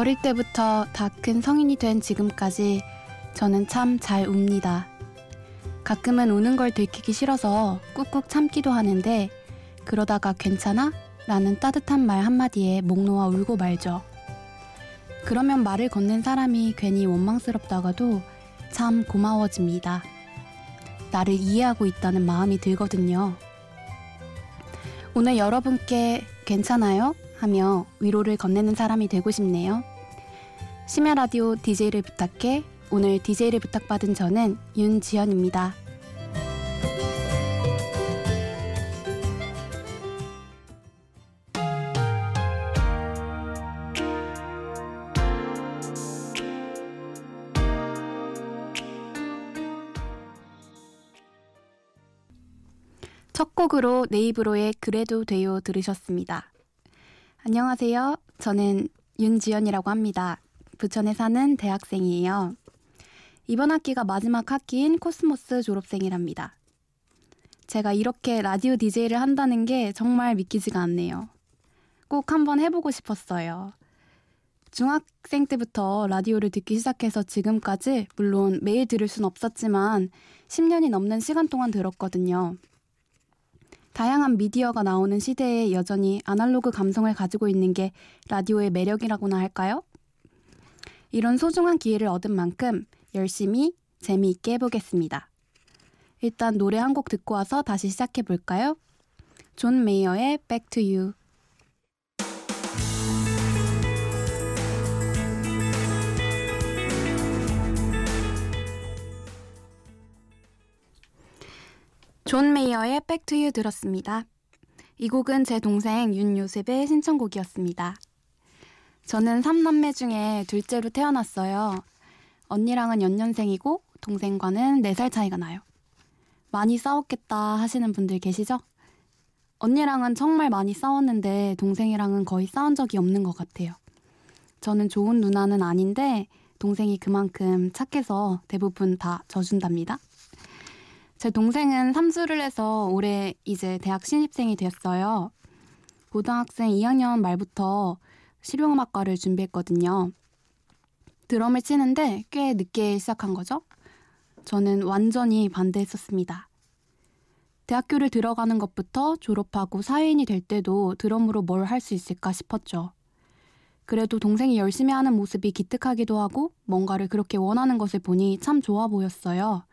어릴 때부터 다 큰 성인이 된 지금까지 저는 참 잘 웁니다. 가끔은 우는 걸 들키기 싫어서 꾹꾹 참기도 하는데 그러다가 괜찮아? 라는 따뜻한 말 한마디에 목 놓아 울고 말죠. 그러면 말을 건넨 사람이 괜히 원망스럽다가도 참 고마워집니다. 나를 이해하고 있다는 마음이 들거든요. 오늘 여러분께 괜찮아요? 하며 위로를 건네는 사람이 되고 싶네요. 심야 라디오 DJ를 부탁해 오늘 DJ를 부탁받은 저는 윤지연입니다. 첫 곡으로 네이브로의 그래도 돼요 들으셨습니다. 안녕하세요. 저는 윤지현이라고 합니다. 부천에 사는 대학생이에요. 이번 학기가 마지막 학기인 코스모스 졸업생이랍니다. 제가 이렇게 라디오 DJ를 한다는 게 정말 믿기지가 않네요. 꼭 한번 해보고 싶었어요. 중학생 때부터 라디오를 듣기 시작해서 지금까지 물론 매일 들을 순 없었지만 10년이 넘는 시간 동안 들었거든요. 다양한 미디어가 나오는 시대에 여전히 아날로그 감성을 가지고 있는 게 라디오의 매력이라고나 할까요? 이런 소중한 기회를 얻은 만큼 열심히 재미있게 해보겠습니다. 일단 노래 한 곡 듣고 와서 다시 시작해 볼까요? 존 메이어의 Back to You. 존 메이어의 You 들었습니다. 이 곡은 제 동생 윤요셉의 신청곡이었습니다. 저는 3남매 중에 둘째로 태어났어요. 언니랑은 연년생이고 동생과는 4살 차이가 나요. 많이 싸웠겠다 하시는 분들 계시죠? 언니랑은 정말 많이 싸웠는데 동생이랑은 거의 싸운 적이 없는 것 같아요. 저는 좋은 누나는 아닌데 동생이 그만큼 착해서 대부분 다 져준답니다. 제 동생은 삼수를 해서 올해 이제 대학 신입생이 됐어요. 고등학생 2학년 말부터 실용음악과를 준비했거든요. 드럼을 치는데 꽤 늦게 시작한 거죠. 저는 완전히 반대했었습니다. 대학교를 들어가는 것부터 졸업하고 사회인이 될 때도 드럼으로 뭘 할 수 있을까 싶었죠. 그래도 동생이 열심히 하는 모습이 기특하기도 하고 뭔가를 그렇게 원하는 것을 보니 참 좋아 보였어요.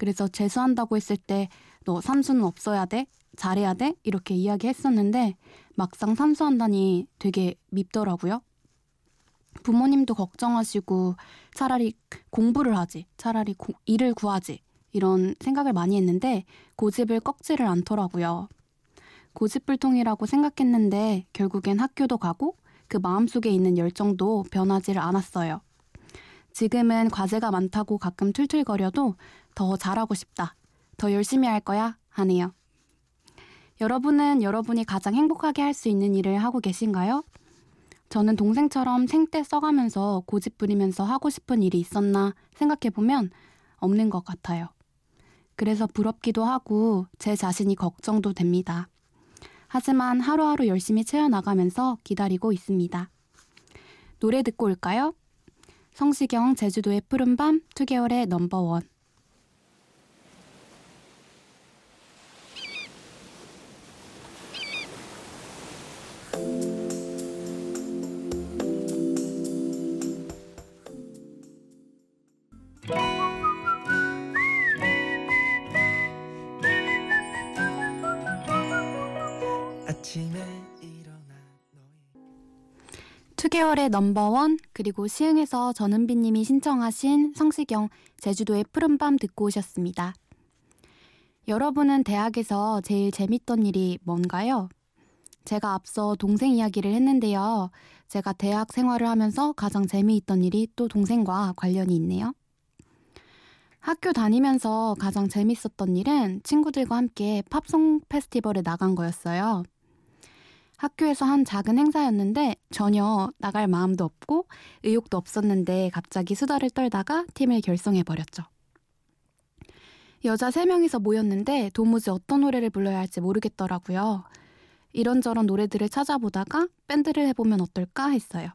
그래서 재수한다고 했을 때 너 삼수는 없어야 돼? 잘해야 돼? 이렇게 이야기했었는데 막상 삼수한다니 되게 밉더라고요. 부모님도 걱정하시고 차라리 공부를 하지, 차라리 고, 일을 구하지 이런 생각을 많이 했는데 고집을 꺾지를 않더라고요. 고집불통이라고 생각했는데 결국엔 학교도 가고 그 마음속에 있는 열정도 변하지를 않았어요. 지금은 과제가 많다고 가끔 툴툴거려도 더 잘하고 싶다. 더 열심히 할 거야. 하네요. 여러분은 여러분이 가장 행복하게 할 수 있는 일을 하고 계신가요? 저는 동생처럼 생떼 써가면서 고집 부리면서 하고 싶은 일이 있었나 생각해보면 없는 것 같아요. 그래서 부럽기도 하고 제 자신이 걱정도 됩니다. 하지만 하루하루 열심히 채워나가면서 기다리고 있습니다. 노래 듣고 올까요? 성시경 제주도의 푸른밤 2개월의 넘버원 투개월의 넘버원 그리고 시흥에서 전은비님이 신청하신 성시경 제주도의 푸른밤 듣고 오셨습니다. 여러분은 대학에서 제일 재밌던 일이 뭔가요? 제가 앞서 동생 이야기를 했는데요. 제가 대학 생활을 하면서 가장 재미있던 일이 또 동생과 관련이 있네요. 학교 다니면서 가장 재밌었던 일은 친구들과 함께 팝송 페스티벌에 나간 거였어요. 학교에서 한 작은 행사였는데 전혀 나갈 마음도 없고 의욕도 없었는데 갑자기 수다를 떨다가 팀을 결성해버렸죠. 여자 3명이서 모였는데 도무지 어떤 노래를 불러야 할지 모르겠더라고요. 이런저런 노래들을 찾아보다가 밴드를 해보면 어떨까 했어요.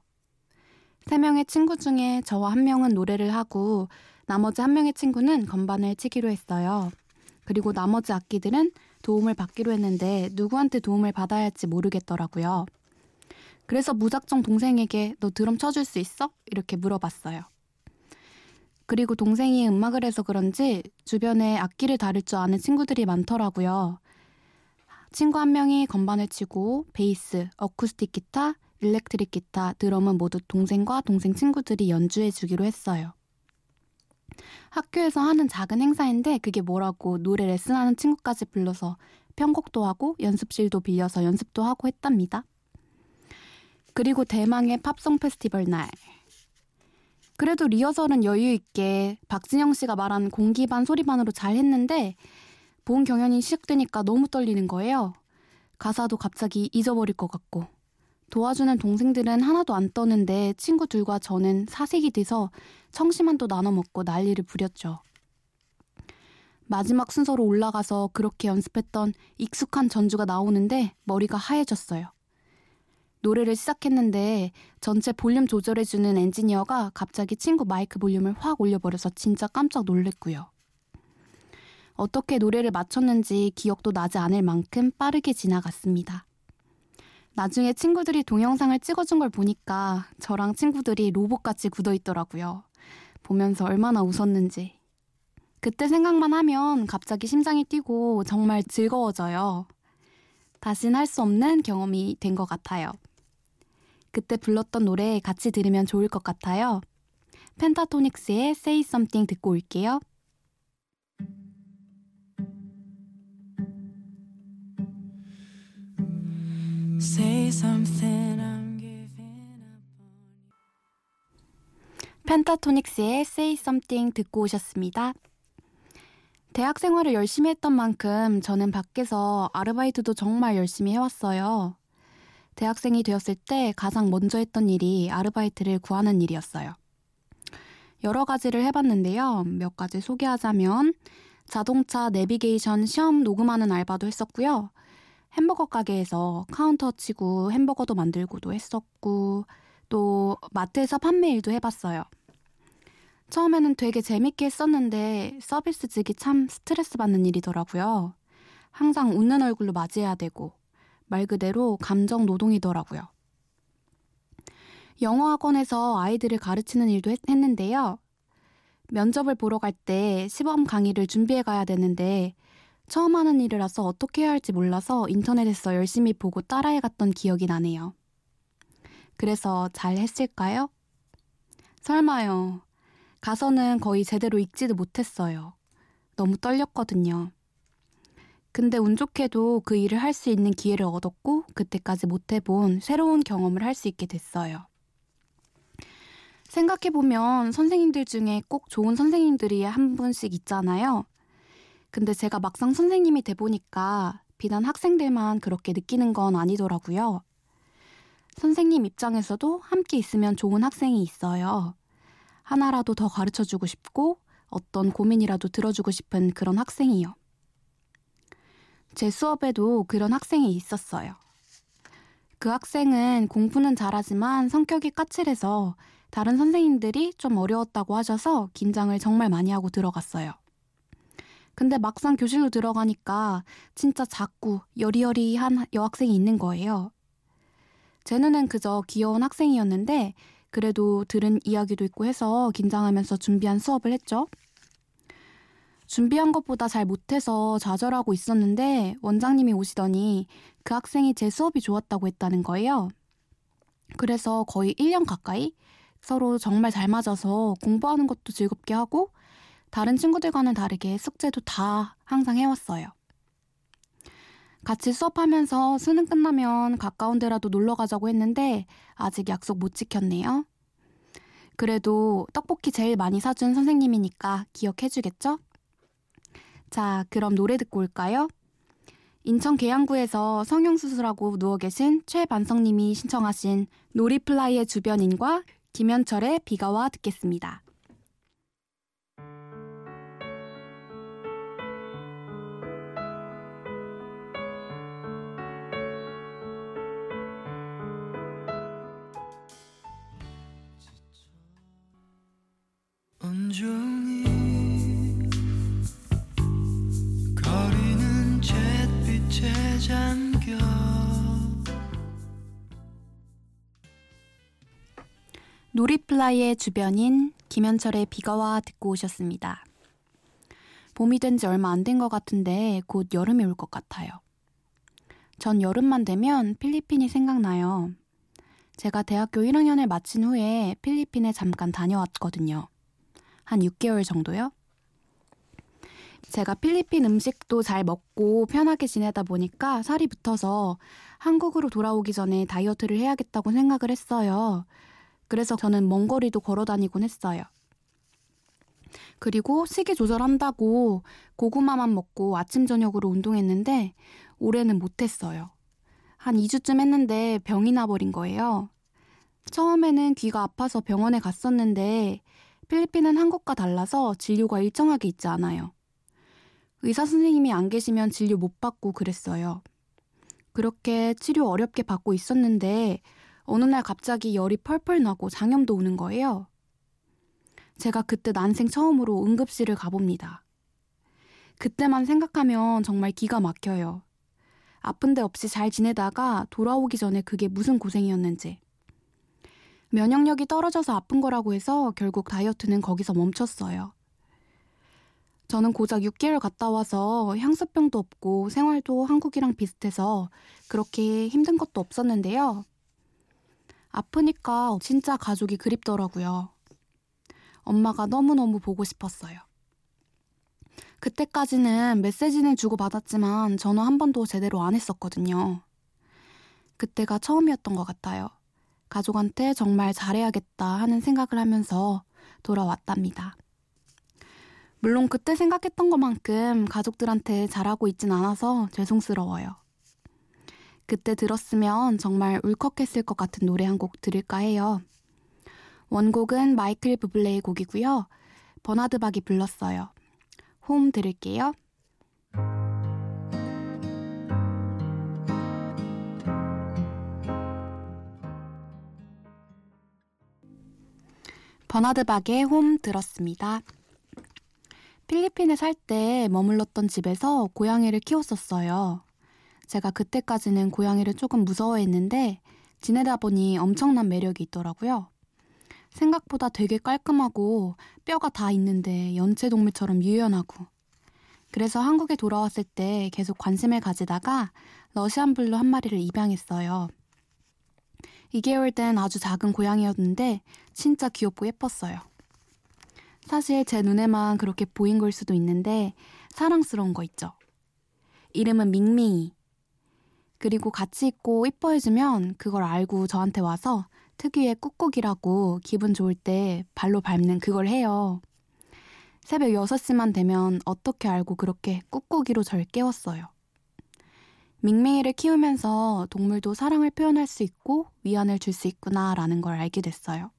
세 명의 친구 중에 저와 한 명은 노래를 하고 나머지 한 명의 친구는 건반을 치기로 했어요. 그리고 나머지 악기들은 도움을 받기로 했는데 누구한테 도움을 받아야 할지 모르겠더라고요. 그래서 무작정 동생에게 너 드럼 쳐줄 수 있어? 이렇게 물어봤어요. 그리고 동생이 음악을 해서 그런지 주변에 악기를 다룰 줄 아는 친구들이 많더라고요. 친구 한 명이 건반을 치고 베이스, 어쿠스틱 기타, 일렉트릭 기타, 드럼은 모두 동생과 동생 친구들이 연주해 주기로 했어요. 학교에서 하는 작은 행사인데 그게 뭐라고 노래 레슨하는 친구까지 불러서 편곡도 하고 연습실도 빌려서 연습도 하고 했답니다. 그리고 대망의 팝송 페스티벌 날. 그래도 리허설은 여유 있게 박진영 씨가 말한 공기반 소리반으로 잘 했는데 본 경연이 시작되니까 너무 떨리는 거예요. 가사도 갑자기 잊어버릴 것 같고. 도와주는 동생들은 하나도 안 떠는데 친구 둘과 저는 사색이 돼서 청심환도 나눠 먹고 난리를 부렸죠. 마지막 순서로 올라가서 그렇게 연습했던 익숙한 전주가 나오는데 머리가 하얘졌어요. 노래를 시작했는데 전체 볼륨 조절해주는 엔지니어가 갑자기 친구 마이크 볼륨을 확 올려버려서 진짜 깜짝 놀랬고요. 어떻게 노래를 맞췄는지 기억도 나지 않을 만큼 빠르게 지나갔습니다. 나중에 친구들이 동영상을 찍어준 걸 보니까 저랑 친구들이 로봇같이 굳어 있더라고요. 보면서 얼마나 웃었는지. 그때 생각만 하면 갑자기 심장이 뛰고 정말 즐거워져요. 다신 할 수 없는 경험이 된 것 같아요. 그때 불렀던 노래 같이 들으면 좋을 것 같아요. 펜타토닉스의 Say Something 듣고 올게요. 펜타토닉스의 Say Something 듣고 오셨습니다. 대학 생활을 열심히 했던 만큼 저는 밖에서 아르바이트도 정말 열심히 해왔어요. 대학생이 되었을 때 가장 먼저 했던 일이 아르바이트를 구하는 일이었어요. 여러 가지를 해봤는데요. 몇 가지 소개하자면 자동차 내비게이션 시험 녹음하는 알바도 했었고요. 햄버거 가게에서 카운터 치고 햄버거도 만들고도 했었고 또 마트에서 판매 일도 해봤어요. 처음에는 되게 재밌게 했었는데 서비스직이 참 스트레스 받는 일이더라고요. 항상 웃는 얼굴로 맞이해야 되고 말 그대로 감정 노동이더라고요. 영어 학원에서 아이들을 가르치는 일도 했, 했는데요. 면접을 보러 갈 때 시범 강의를 준비해 가야 되는데 처음 하는 일이라서 어떻게 해야 할지 몰라서 인터넷에서 열심히 보고 따라해 갔던 기억이 나네요. 그래서 잘 했을까요? 설마요. 가서는 거의 제대로 읽지도 못했어요. 너무 떨렸거든요. 근데 운 좋게도 그 일을 할 수 있는 기회를 얻었고 그때까지 못 해본 새로운 경험을 할 수 있게 됐어요. 생각해보면 선생님들 중에 꼭 좋은 선생님들이 한 분씩 있잖아요. 근데 제가 막상 선생님이 돼 보니까 비단 학생들만 그렇게 느끼는 건 아니더라고요. 선생님 입장에서도 함께 있으면 좋은 학생이 있어요. 하나라도 더 가르쳐 주고 싶고 어떤 고민이라도 들어주고 싶은 그런 학생이요. 제 수업에도 그런 학생이 있었어요. 그 학생은 공부는 잘하지만 성격이 까칠해서 다른 선생님들이 좀 어려웠다고 하셔서 긴장을 정말 많이 하고 들어갔어요. 근데 막상 교실로 들어가니까 진짜 작고 여리여리한 여학생이 있는 거예요. 제 눈엔 그저 귀여운 학생이었는데 그래도 들은 이야기도 있고 해서 긴장하면서 준비한 수업을 했죠. 준비한 것보다 잘 못해서 좌절하고 있었는데 원장님이 오시더니 그 학생이 제 수업이 좋았다고 했다는 거예요. 그래서 거의 1년 가까이 서로 정말 잘 맞아서 공부하는 것도 즐겁게 하고 다른 친구들과는 다르게 숙제도 다 항상 해왔어요. 같이 수업하면서 수능 끝나면 가까운 데라도 놀러 가자고 했는데 아직 약속 못 지켰네요. 그래도 떡볶이 제일 많이 사준 선생님이니까 기억해 주겠죠? 자, 그럼 노래 듣고 올까요? 인천 계양구에서 성형수술하고 누워 계신 최반성님이 신청하신 놀이플라이의 주변인과 김현철의 비가 와 듣겠습니다. 놀이플라이의 주변인 김현철의 비가 와 듣고 오셨습니다. 봄이 된 지 얼마 안 된 것 같은데 곧 여름이 올 것 같아요. 전 여름만 되면 필리핀이 생각나요. 제가 대학교 1학년을 마친 후에 필리핀에 잠깐 다녀왔거든요. 한 6개월 정도요? 제가 필리핀 음식도 잘 먹고 편하게 지내다 보니까 살이 붙어서 한국으로 돌아오기 전에 다이어트를 해야겠다고 생각을 했어요. 그래서 저는 먼 거리도 걸어 다니곤 했어요. 그리고 식이 조절한다고 고구마만 먹고 아침 저녁으로 운동했는데 올해는 못했어요. 한 2주쯤 했는데 병이 나버린 거예요. 처음에는 귀가 아파서 병원에 갔었는데 필리핀은 한국과 달라서 진료가 일정하게 있지 않아요. 의사 선생님이 안 계시면 진료 못 받고 그랬어요. 그렇게 치료 어렵게 받고 있었는데 어느 날 갑자기 열이 펄펄 나고 장염도 오는 거예요. 제가 그때 난생 처음으로 응급실을 가봅니다. 그때만 생각하면 정말 기가 막혀요. 아픈 데 없이 잘 지내다가 돌아오기 전에 그게 무슨 고생이었는지. 면역력이 떨어져서 아픈 거라고 해서 결국 다이어트는 거기서 멈췄어요. 저는 고작 6개월 갔다 와서 향수병도 없고 생활도 한국이랑 비슷해서 그렇게 힘든 것도 없었는데요. 아프니까 진짜 가족이 그립더라고요. 엄마가 너무너무 보고 싶었어요. 그때까지는 메시지는 주고받았지만 전화 한 번도 제대로 안 했었거든요. 그때가 처음이었던 것 같아요. 가족한테 정말 잘해야겠다 하는 생각을 하면서 돌아왔답니다. 물론 그때 생각했던 것만큼 가족들한테 잘하고 있진 않아서 죄송스러워요. 그때 들었으면 정말 울컥했을 것 같은 노래 한 곡 들을까 해요. 원곡은 마이클 부블레의 곡이고요. 버나드 박이 불렀어요. 홈 들을게요. 버나드 박의 홈 들었습니다. 필리핀에 살 때 머물렀던 집에서 고양이를 키웠었어요. 제가 그때까지는 고양이를 조금 무서워했는데 지내다 보니 엄청난 매력이 있더라고요. 생각보다 되게 깔끔하고 뼈가 다 있는데 연체동물처럼 유연하고. 그래서 한국에 돌아왔을 때 계속 관심을 가지다가 러시안 블루 한 마리를 입양했어요. 2개월 된 아주 작은 고양이였는데 진짜 귀엽고 예뻤어요. 사실 제 눈에만 그렇게 보인 걸 수도 있는데 사랑스러운 거 있죠. 이름은 밍밍이. 그리고 같이 있고 이뻐해주면 그걸 알고 저한테 와서 특유의 꾹꾹이라고 기분 좋을 때 발로 밟는 그걸 해요. 새벽 6시만 되면 어떻게 알고 그렇게 꾹꾹이로 절 깨웠어요. 밍밍이를 키우면서 동물도 사랑을 표현할 수 있고 위안을 줄 수 있구나라는 걸 알게 됐어요.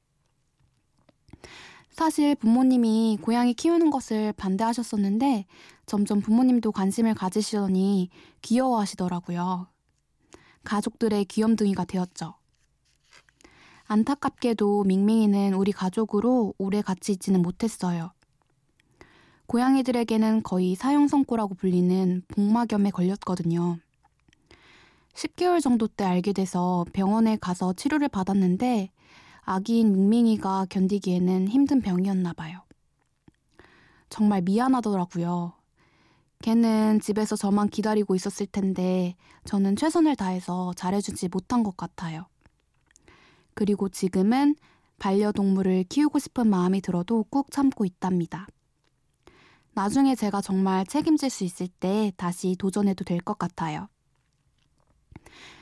사실 부모님이 고양이 키우는 것을 반대하셨었는데 점점 부모님도 관심을 가지시더니 귀여워하시더라고요. 가족들의 귀염둥이가 되었죠. 안타깝게도 밍밍이는 우리 가족으로 오래 같이 있지는 못했어요. 고양이들에게는 거의 사형선고라고 불리는 복막염에 걸렸거든요. 10개월 정도 때 알게 돼서 병원에 가서 치료를 받았는데 아기인 밍밍이가 견디기에는 힘든 병이었나 봐요. 정말 미안하더라고요. 걔는 집에서 저만 기다리고 있었을 텐데 저는 최선을 다해서 잘해주지 못한 것 같아요. 그리고 지금은 반려동물을 키우고 싶은 마음이 들어도 꾹 참고 있답니다. 나중에 제가 정말 책임질 수 있을 때 다시 도전해도 될 것 같아요.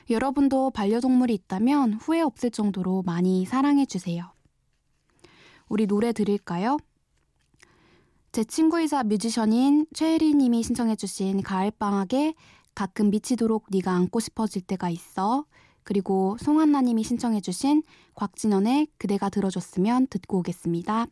여러분도 반려동물이 있다면 후회 없을 정도로 많이 사랑해주세요. 우리 노래 들을까요? 제 친구이자 뮤지션인 최혜리 님이 신청해 주신 가을방학에 가끔 미치도록 네가 안고 싶어질 때가 있어 그리고 송한나 님이 신청해 주신 곽진원의 그대가 들어줬으면 듣고 오겠습니다.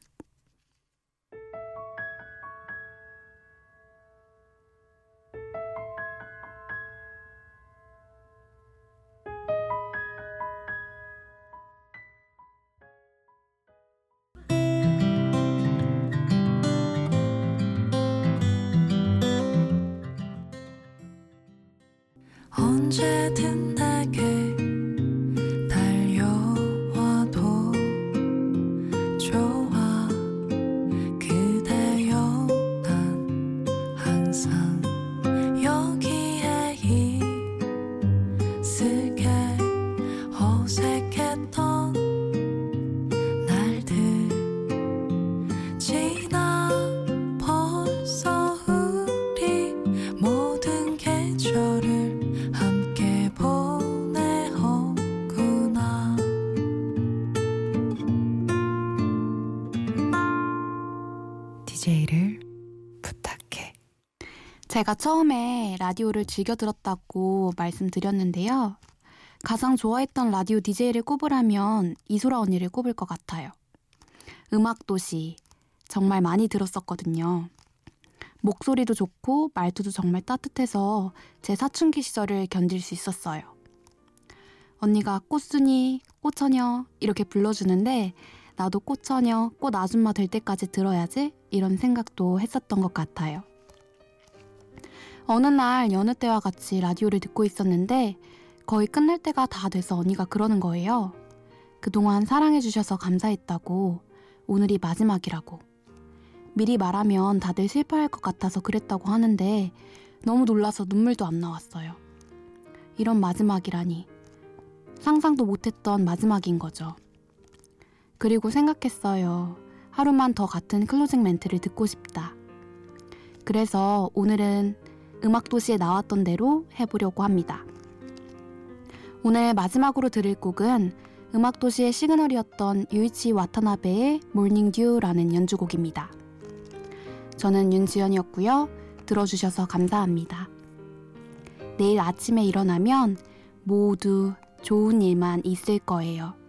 感谢天带给。 가 처음에 라디오를 즐겨 들었다고 말씀드렸는데요. 가장 좋아했던 라디오 DJ를 꼽으라면 이소라 언니를 꼽을 것 같아요. 음악도시 정말 많이 들었었거든요. 목소리도 좋고 말투도 정말 따뜻해서 제 사춘기 시절을 견딜 수 있었어요. 언니가 꽃순이, 꽃처녀 이렇게 불러주는데 나도 꽃처녀, 꽃 아줌마 될 때까지 들어야지 이런 생각도 했었던 것 같아요. 어느 날 여느 때와 같이 라디오를 듣고 있었는데 거의 끝날 때가 다 돼서 언니가 그러는 거예요. 그동안 사랑해주셔서 감사했다고, 오늘이 마지막이라고. 미리 말하면 다들 슬퍼할 것 같아서 그랬다고 하는데 너무 놀라서 눈물도 안 나왔어요. 이런 마지막이라니. 상상도 못했던 마지막인 거죠. 그리고 생각했어요. 하루만 더 같은 클로징 멘트를 듣고 싶다. 그래서 오늘은 음악도시에 나왔던 대로 해보려고 합니다. 오늘 마지막으로 들을 곡은 음악도시의 시그널이었던 유이치 와타나베의 Morning Dew라는 연주곡입니다. 저는 윤지현이었고요. 들어주셔서 감사합니다. 내일 아침에 일어나면 모두 좋은 일만 있을 거예요.